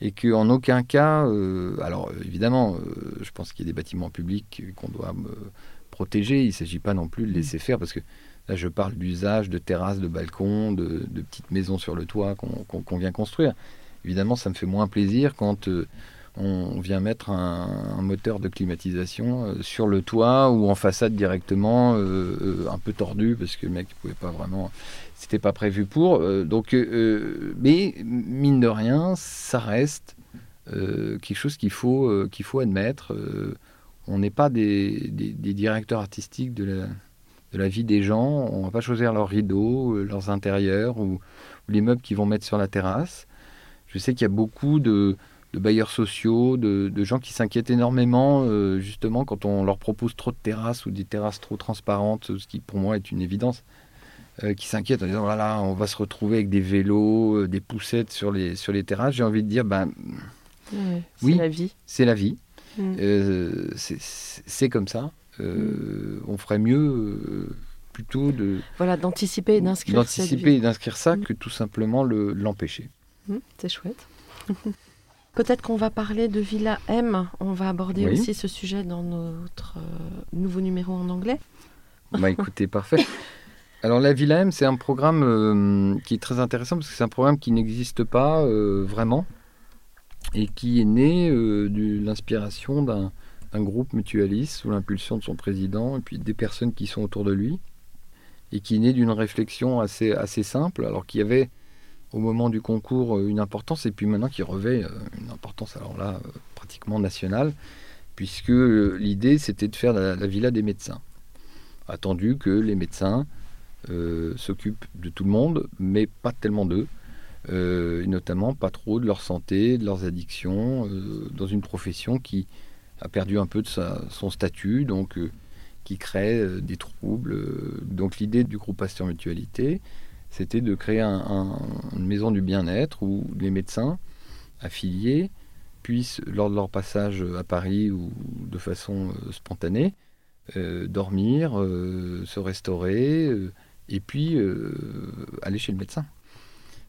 et qu'en aucun cas, euh, alors évidemment, euh, je pense qu'il y a des bâtiments publics qu'on doit euh, protéger, il ne s'agit pas non plus de laisser faire, parce que là je parle d'usage de terrasses, de balcons, de, petites maisons sur le toit qu'on vient construire. Évidemment, ça me fait moins plaisir quand on vient mettre un, moteur de climatisation sur le toit ou en façade directement, un peu tordu, parce que le mec ne pouvait pas vraiment c'était pas prévu pour. Euh, donc, euh, euh, mais mine de rien, ça reste quelque chose qu'il faut, qu'il faut admettre. on n'est pas des, des, directeurs artistiques de la, vie des gens. On va pas choisir leurs rideaux, leurs intérieurs ou, les meubles qu'ils vont mettre sur la terrasse. Je sais qu'il y a beaucoup de, de bailleurs sociaux, de, de gens qui s'inquiètent énormément, justement, quand on leur propose trop de terrasses ou des terrasses trop transparentes, ce qui pour moi est une évidence. Euh, qui s'inquiètent en disant voilà, on va se retrouver avec des vélos, euh, des poussettes sur les, sur les terrasses. J'ai envie de dire ben, oui, c'est la vie. C'est la vie. Mm. Euh, c'est comme ça. Mm. On ferait mieux plutôt de. Voilà, d'anticiper et d'inscrire D'anticiper et d'inscrire ça mm. que tout simplement l'empêcher. c'est chouette. Peut-être qu'on va parler de Villa M. On va aborder aussi ce sujet dans notre nouveau numéro en anglais. Bah écoutez, parfait. Alors la Villa M, c'est un programme euh, qui est très intéressant parce que c'est un programme qui n'existe pas euh, vraiment et qui est né euh, de l'inspiration d'un groupe mutualiste sous l'impulsion de son président et puis des personnes qui sont autour de lui et qui est né d'une réflexion assez, assez simple alors qu'il y avait au moment du concours une importance et puis maintenant qui revêt une importance alors là pratiquement nationale puisque l'idée c'était de faire la, la villa des médecins attendu que les médecins euh, s'occupent de tout le monde, mais pas tellement d'eux. Euh, et notamment pas trop de leur santé, de leurs addictions, euh, dans une profession qui a perdu un peu de son statut, donc qui crée des troubles. Donc l'idée du groupe Pasteur Mutualité, c'était de créer une maison du bien-être où les médecins affiliés puissent, lors de leur passage à Paris ou de façon spontanée, dormir, se restaurer, et puis euh, aller chez le médecin.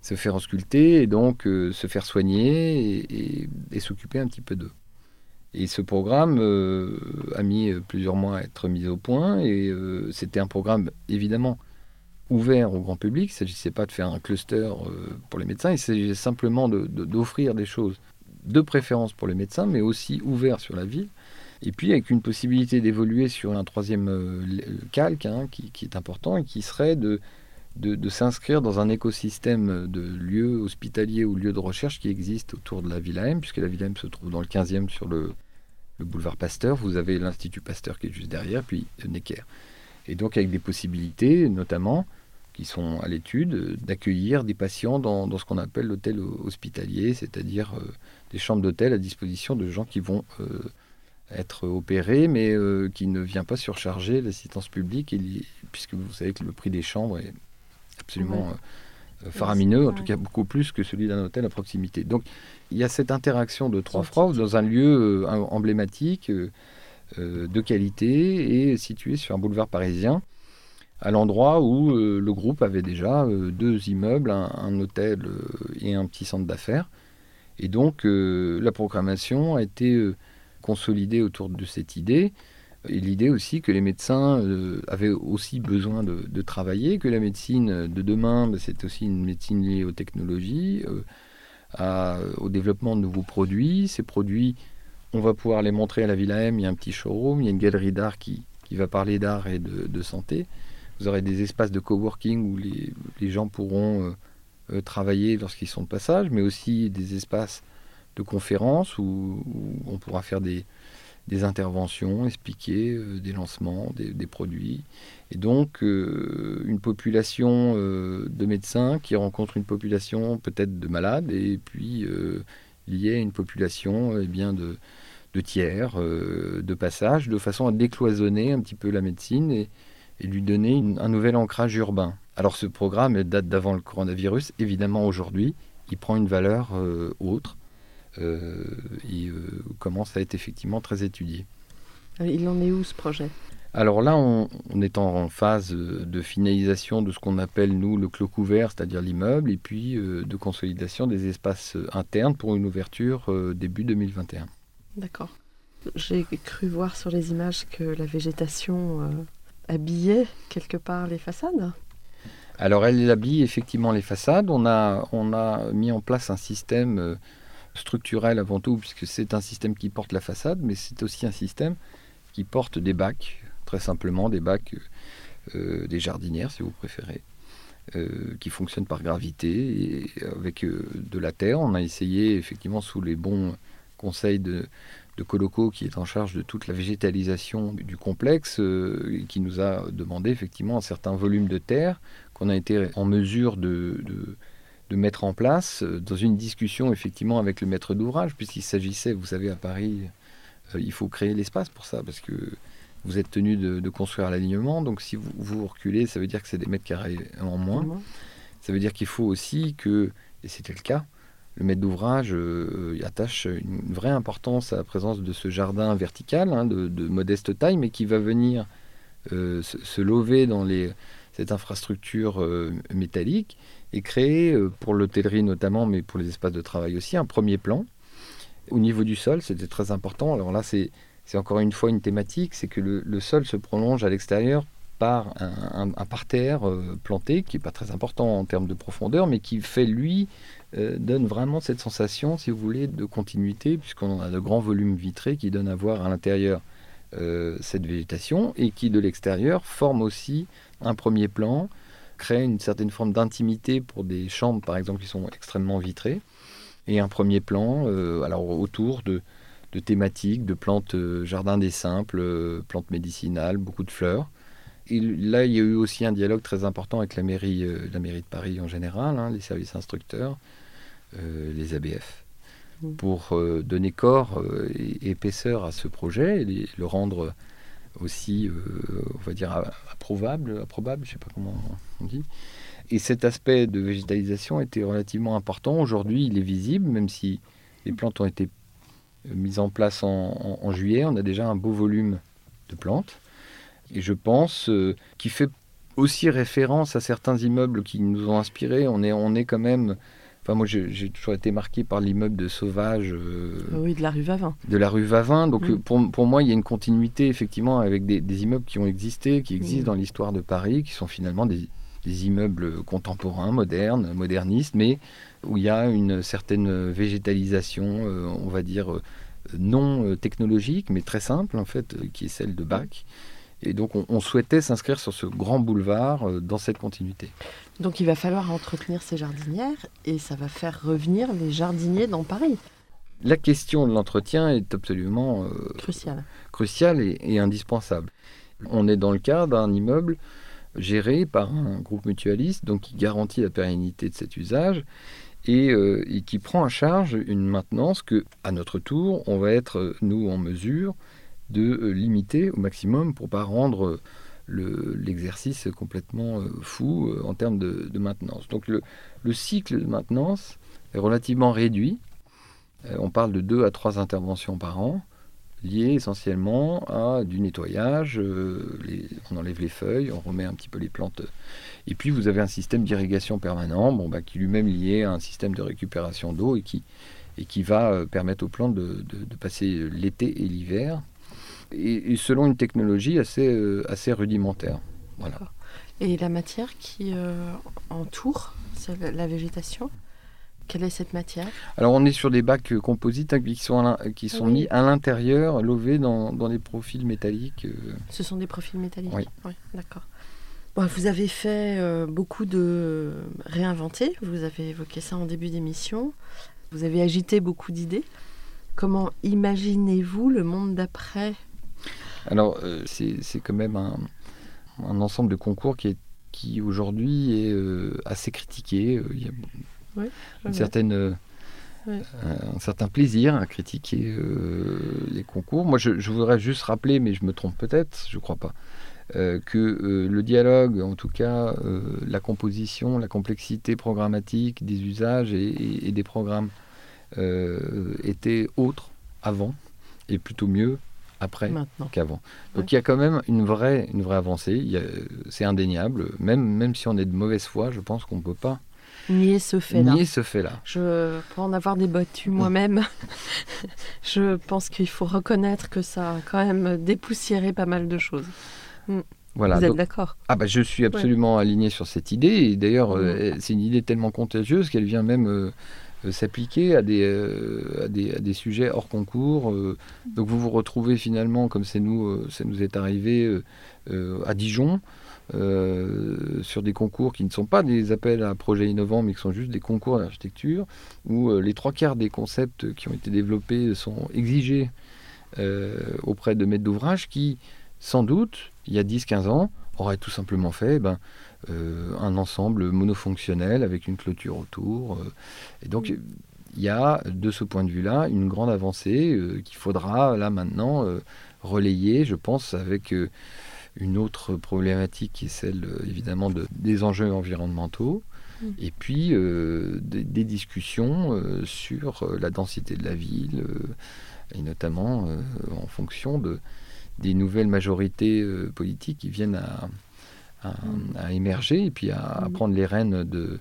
Se faire ausculter et donc euh, se faire soigner et, s'occuper un petit peu d'eux. Et ce programme euh, a mis plusieurs mois à être mis au point et c'était un programme évidemment ouvert au grand public. Il ne s'agissait pas de faire un cluster pour les médecins, il s'agissait simplement d'offrir des choses de préférence pour les médecins, mais aussi ouvert sur la ville et puis avec une possibilité d'évoluer sur un troisième euh, calque hein, qui, est important et qui serait de s'inscrire dans un écosystème de lieux hospitaliers ou lieux de recherche qui existent autour de la Villa M, puisque la Villa M se trouve dans le 15e sur le, le boulevard Pasteur. Vous avez l'Institut Pasteur qui est juste derrière, puis Necker. Et donc avec des possibilités, notamment, qui sont à l'étude, d'accueillir des patients dans, dans ce qu'on appelle l'hôtel hospitalier, c'est-à-dire euh, des chambres d'hôtel à disposition de gens qui vont euh, être opérés, mais euh, qui ne vient pas surcharger l'assistance publique, et puisque vous savez que le prix des chambres est absolument Ouais. euh, faramineux, en tout cas beaucoup plus que celui d'un hôtel à proximité. Donc il y a cette interaction de trois phrases dans un lieu euh, emblématique, euh, euh, de qualité, et situé sur un boulevard parisien, à l'endroit où euh, le groupe avait déjà euh, deux immeubles, un, hôtel euh, et un petit centre d'affaires. Et donc la programmation a été consolidée autour de cette idée. Et l'idée aussi que les médecins avaient aussi besoin de, travailler, que la médecine de demain, bah, c'est aussi une médecine liée aux technologies, au développement de nouveaux produits. Ces produits, on va pouvoir les montrer à la Villa M. Il y a un petit showroom, il y a une galerie d'art qui, qui va parler d'art et de santé. Vous aurez des espaces de coworking où les, gens pourront euh, euh, travailler lorsqu'ils sont de passage, mais aussi des espaces de conférences où, on pourra faire des, interventions, expliquer euh, des lancements, des, produits. Et donc, une population de médecins qui rencontre une population peut-être de malades, et puis liée à une population eh bien de, tiers, de passage, de façon à décloisonner un petit peu la médecine et, et lui donner une- un nouvel ancrage urbain. Alors ce programme date d'avant le coronavirus, évidemment aujourd'hui, il prend une valeur euh, autre euh, et euh, commence à être effectivement très étudié. Il en est où ce projet? Alors là, on, on est en, phase euh, de finalisation de ce qu'on appelle, nous, le clos couvert, c'est-à-dire l'immeuble, et puis euh, de consolidation des espaces euh, internes pour une ouverture euh, début 2021. D'accord. J'ai cru voir sur les images que la végétation euh, habillait quelque part les façades. Alors elle habille effectivement les façades. On a, mis en place un système euh, structurel avant tout, puisque c'est un système qui porte la façade, mais c'est aussi un système qui porte des bacs, très simplement des bacs, euh, des jardinières si vous préférez, euh, qui fonctionnent par gravité et avec euh, de la terre. On a essayé effectivement sous les bons conseils de, de Coloco qui est en charge de toute la végétalisation du, complexe, euh, qui nous a demandé effectivement un certain volume de terre qu'on a été en mesure de, de, de mettre en place euh, dans une discussion effectivement avec le maître d'ouvrage, puisqu'il s'agissait, vous savez, à Paris, euh, il faut créer l'espace pour ça, parce que vous êtes tenu de, de construire l'alignement, donc si vous, vous reculez, ça veut dire que c'est des mètres carrés en moins. Ça veut dire qu'il faut aussi que, et c'était le cas, le maître d'ouvrage euh, attache une vraie importance à la présence de ce jardin vertical, hein, de, de modeste taille, mais qui va venir euh, se, lever dans cette infrastructure euh, métallique et créer, pour l'hôtellerie notamment, mais pour les espaces de travail aussi, un premier plan. Au niveau du sol, c'était très important. Alors là, c'est encore une fois une thématique, c'est que le, sol se prolonge à l'extérieur par un, un- parterre planté qui n'est pas très important en termes de profondeur, mais qui fait lui donne vraiment cette sensation, si vous voulez, de continuité, puisqu'on a de grands volumes vitrés qui donnent à voir à l'intérieur euh, cette végétation et qui de l'extérieur forment aussi un premier plan, créent une certaine forme d'intimité pour des chambres par exemple qui sont extrêmement vitrées et un premier plan euh, autour de, thématiques, de plantes euh, jardin des simples, euh, plantes médicinales, beaucoup de fleurs. Et là, il y a eu aussi un dialogue très important avec la mairie, euh, la mairie de Paris en général, hein, les services instructeurs, euh, les ABF, Mm. pour euh, donner corps et, épaisseur à ce projet et le rendre aussi, on va dire, approuvable, approbable, je ne sais pas comment on dit. Et cet aspect de végétalisation était relativement important. Aujourd'hui, il est visible, même si les plantes ont été mises en place en, en- en juillet. On a déjà un beau volume de plantes. Et je pense euh, qu'il fait aussi référence à certains immeubles qui nous ont inspirés. On est, on est quand même. Enfin, moi, j'ai toujours été marqué par l'immeuble de Sauvage euh, Oui, de la rue Vavin. de la rue Vavin. Donc, Mm. pour, pour moi, il y a une continuité, effectivement, avec des, des immeubles qui ont existé, qui existent Mm. dans l'histoire de Paris, qui sont finalement des, des immeubles contemporains, modernes, modernistes, mais où il y a une certaine végétalisation, euh, on va dire, non technologique, mais très simple, en fait, qui est celle de Bach, Et donc on, on souhaitait s'inscrire sur ce grand boulevard euh, dans cette continuité. Donc il va falloir entretenir ces jardinières et ça va faire revenir les jardiniers dans Paris. La question de l'entretien est absolument euh, Crucial. cruciale et, et indispensable. On est dans le cadre d'un immeuble géré par un groupe mutualiste, donc qui garantit la pérennité de cet usage et, euh, et qui prend en charge une maintenance que, à notre tour, on va être, nous, en mesure de euh, limiter au maximum pour pas rendre euh, le- l'exercice complètement euh, fou en termes de, maintenance. Donc le, le cycle de maintenance est relativement réduit. On parle de deux à trois interventions par an liées essentiellement à du nettoyage. on enlève les feuilles, on remet un petit peu les plantes. Et puis vous avez un système d'irrigation permanent bon, bah, qui lui-même lié à un système de récupération d'eau et qui, va permettre aux plantes de passer l'été et l'hiver. Et, et selon une technologie assez, euh, assez rudimentaire. Voilà. Et la matière qui euh, entoure la- la végétation, quelle est cette matière? Alors on est sur des bacs euh, composites hein, qui sont, à qui sont Oui. mis à l'intérieur, lovés dans, dans des profils métalliques. Ce sont des profils métalliques? Oui. d'accord. Bon, vous avez fait euh, beaucoup de réinventer, vous avez évoqué ça en début d'émission. Vous avez agité beaucoup d'idées. Comment imaginez-vous le monde d'après? Alors, euh, c'est quand même un, un ensemble de concours qui, est, qui aujourd'hui est euh, assez critiqué. Euh, Il y a une certaine, Ouais. un certain plaisir à critiquer euh, les concours. Moi, je, je voudrais juste rappeler, mais je me trompe peut-être, je crois pas, euh, que euh, le dialogue, en tout cas la composition, la complexité programmatique des usages et, et- et des programmes étaient autres avant et plutôt mieux après qu'avant. Donc il y a quand même une vraie, une vraie avancée, c'est indéniable, même, même si on est de mauvaise foi, je pense qu'on ne peut pas Nier ce fait-là. nier ce fait-là. Je, pour en avoir débattu moi-même, je pense qu'il faut reconnaître que ça a quand même dépoussiéré pas mal de choses. Voilà. Vous êtes d'accord? Ah bah, je suis absolument aligné sur cette idée, et d'ailleurs euh, c'est une idée tellement contagieuse qu'elle vient même euh, s'appliquer à des, euh, à, des, sujets hors concours. euh. donc vous vous retrouvez finalement, comme c'est nous, euh, ça nous est arrivé euh, euh, à Dijon, euh, sur des concours qui ne sont pas des appels à projets innovants, mais qui sont juste des concours d'architecture, où euh, les trois quarts des concepts qui ont été développés sont exigés euh, auprès de maîtres d'ouvrage qui, sans doute, il y a 10-15 ans, auraient tout simplement fait eh ben, euh, un ensemble monofonctionnel avec une clôture autour. euh. et donc, il y a, de ce point de vue-là, une grande avancée euh, qu'il faudra, là, maintenant, relayer, je pense, avec une autre problématique qui est celle, évidemment, de, des enjeux environnementaux. Mm. Et puis, des, des discussions sur la densité de la ville, et notamment en fonction de, des nouvelles majorités euh, politiques qui viennent à, à- à émerger et puis à, à Mm. prendre les rênes de,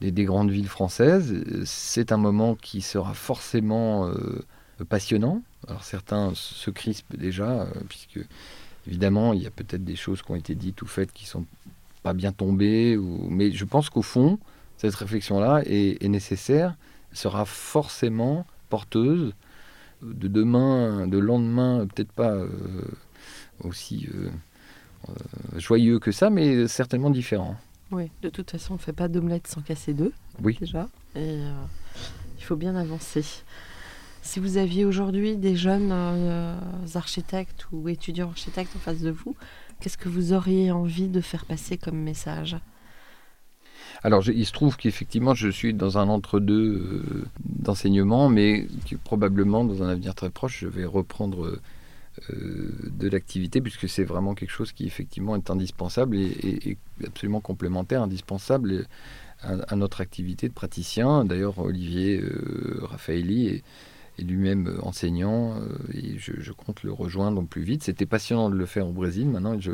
des, des grandes villes françaises. C'est un moment qui sera forcément euh, passionnant. Alors certains se crispent déjà, euh, puisque évidemment il y a peut-être des choses qui ont été dites ou faites qui sont pas bien tombées, ou... mais je pense qu'au fond, cette réflexion-là est, est nécessaire, sera forcément porteuse de demain, de lendemain, peut-être pas euh, aussi euh, euh, joyeux que ça, mais certainement différent. Oui, de toute façon, on ne fait pas d'omelette sans casser deux, Oui. déjà. Et il faut bien avancer. Si vous aviez aujourd'hui des jeunes architectes ou étudiants architectes en face de vous, qu'est-ce que vous auriez envie de faire passer comme message? Alors, il se trouve qu'effectivement, je suis dans un entre-deux euh, d'enseignement, mais probablement, dans un avenir très proche, je vais reprendre euh, de l'activité, puisque c'est vraiment quelque chose qui, effectivement, est indispensable et, absolument complémentaire, indispensable à, notre activité de praticien. D'ailleurs, Olivier euh, Raffaelli est, lui-même euh, enseignant euh, et je, compte le rejoindre plus vite. C'était passionnant de le faire au Brésil. Maintenant, je,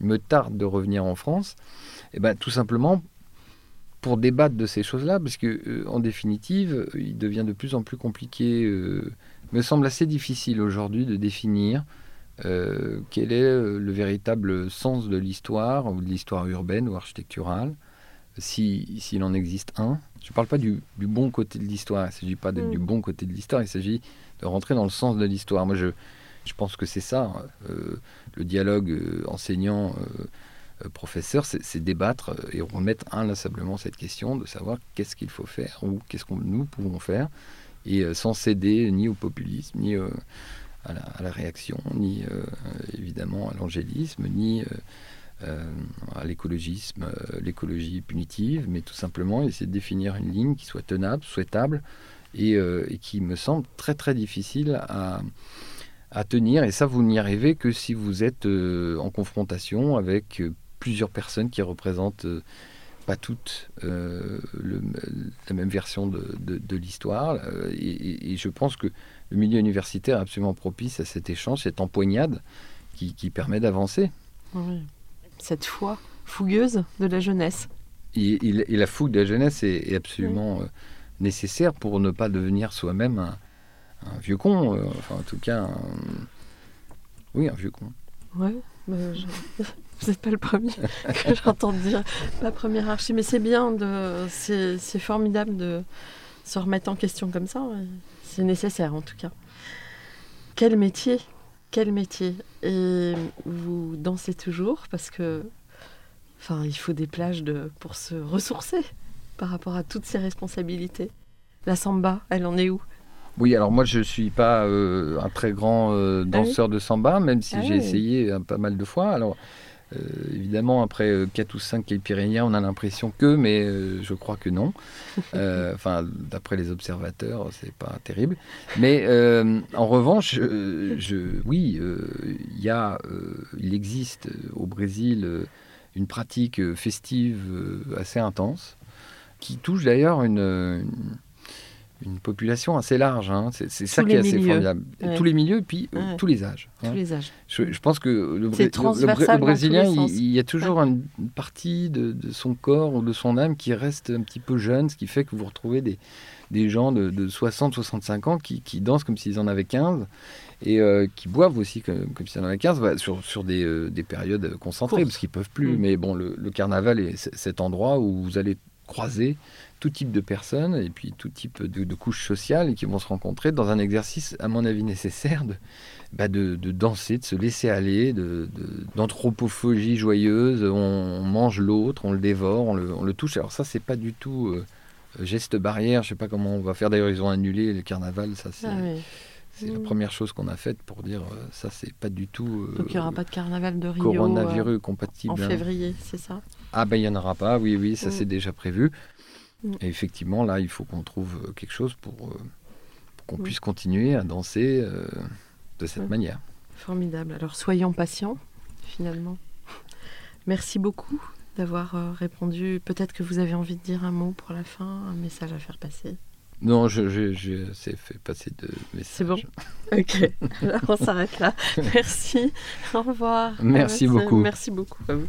me tarde de revenir en France. Et ben, tout simplement pour débattre de ces choses-là, parce que euh, en définitive, il devient de plus en plus compliqué, euh, me semble assez difficile aujourd'hui de définir euh, quel est le véritable sens de l'histoire, ou de l'histoire urbaine ou architecturale, si- s'il en existe un. Je ne parle pas du, du bon côté de l'histoire, il ne s'agit pas d'être Mm. du bon côté de l'histoire, il s'agit de rentrer dans le sens de l'histoire. Moi, je, Je pense que c'est ça, euh, le dialogue euh, enseignant-professeur, c'est débattre et remettre inlassablement cette question de savoir qu'est-ce qu'il faut faire ou qu'est-ce que nous pouvons faire, et sans céder ni au populisme, ni à la, réaction, ni évidemment à l'angélisme, ni à l'écologisme, l'écologie punitive, mais tout simplement essayer de définir une ligne qui soit tenable, souhaitable, et, et qui me semble très très difficile à à tenir. Et ça, vous n'y arrivez que si vous êtes euh, en confrontation avec euh, plusieurs personnes qui représentent euh, pas toutes la même version de, l'histoire. Et, je pense que le milieu universitaire est absolument propice à cet échange, cette empoignade qui, permet d'avancer. Cette foi fougueuse de la jeunesse. Et, la fougue de la jeunesse est, absolument nécessaire pour ne pas devenir soi-même un, un vieux con, euh, enfin en tout cas, oui, un vieux con. Ouais, bah, vous pas le premier que j'entends dire, pas première archi, mais c'est bien, c'est formidable de se remettre en question comme ça, c'est nécessaire en tout cas. Quel métier, quel métier? Et vous dansez toujours parce que, enfin, il faut des plages de... pour se ressourcer par rapport à toutes ces responsabilités. La samba, elle en est où? Oui, alors moi je ne suis pas euh, un très grand euh, ah danseur de samba, même si ah j'ai essayé euh, pas mal de fois. Alors évidemment, après 4 ou 5 Caipirinha, on a l'impression que, mais je crois que non. Enfin, d'après les observateurs, c'est pas terrible. Mais en revanche, je, oui, il y a, il existe au Brésil une pratique festive assez intense qui touche d'ailleurs une une population assez large. Hein. C'est ça qui est assez formidable. Tous les milieux, puis euh, tous les âges. Tous les âges. Je, pense que le, le, Brésilien, il, y a toujours une partie de, son corps ou de son âme qui reste un petit peu jeune, ce qui fait que vous retrouvez des, des gens de, 60, 65 ans qui, qui dansent comme s'ils en avaient 15 et euh, qui boivent aussi comme, comme s'ils en avaient 15 bah, sur, sur des, euh, des, périodes concentrées, parce qu'ils peuvent plus. Mm. Mais bon, le, carnaval est cet endroit où vous allez croiser tout type de personnes et puis tout type de, couches sociales qui vont se rencontrer dans un exercice, à mon avis, nécessaire de, bah de, danser, de se laisser aller, d'anthropophagie joyeuse. On, mange l'autre, on le dévore, on le, touche. Alors ça, c'est pas du tout euh, geste barrière. Je sais pas comment on va faire. D'ailleurs, ils ont annulé le carnaval. Ça, c'est. Ah c'est la première chose qu'on a faite pour dire euh, ça, c'est pas du tout. Euh, Donc il n'y aura pas de carnaval de Rio. Coronavirus compatible. En février, c'est ça? Ah ben il n'y en aura pas, oui, oui, ça mmh. c'est déjà prévu. Mm. Et effectivement, là, il faut qu'on trouve euh, quelque chose pour, euh, qu'on mm. puisse continuer à danser euh, de cette manière. Formidable. Alors, soyons patients, finalement. Merci beaucoup d'avoir répondu. Peut-être que vous avez envie de dire un mot pour la fin, un message à faire passer. Non, je, je, je fait passer de messages. C'est bon? Ok, alors on s'arrête là. Merci, au revoir. Merci beaucoup. Merci beaucoup à vous.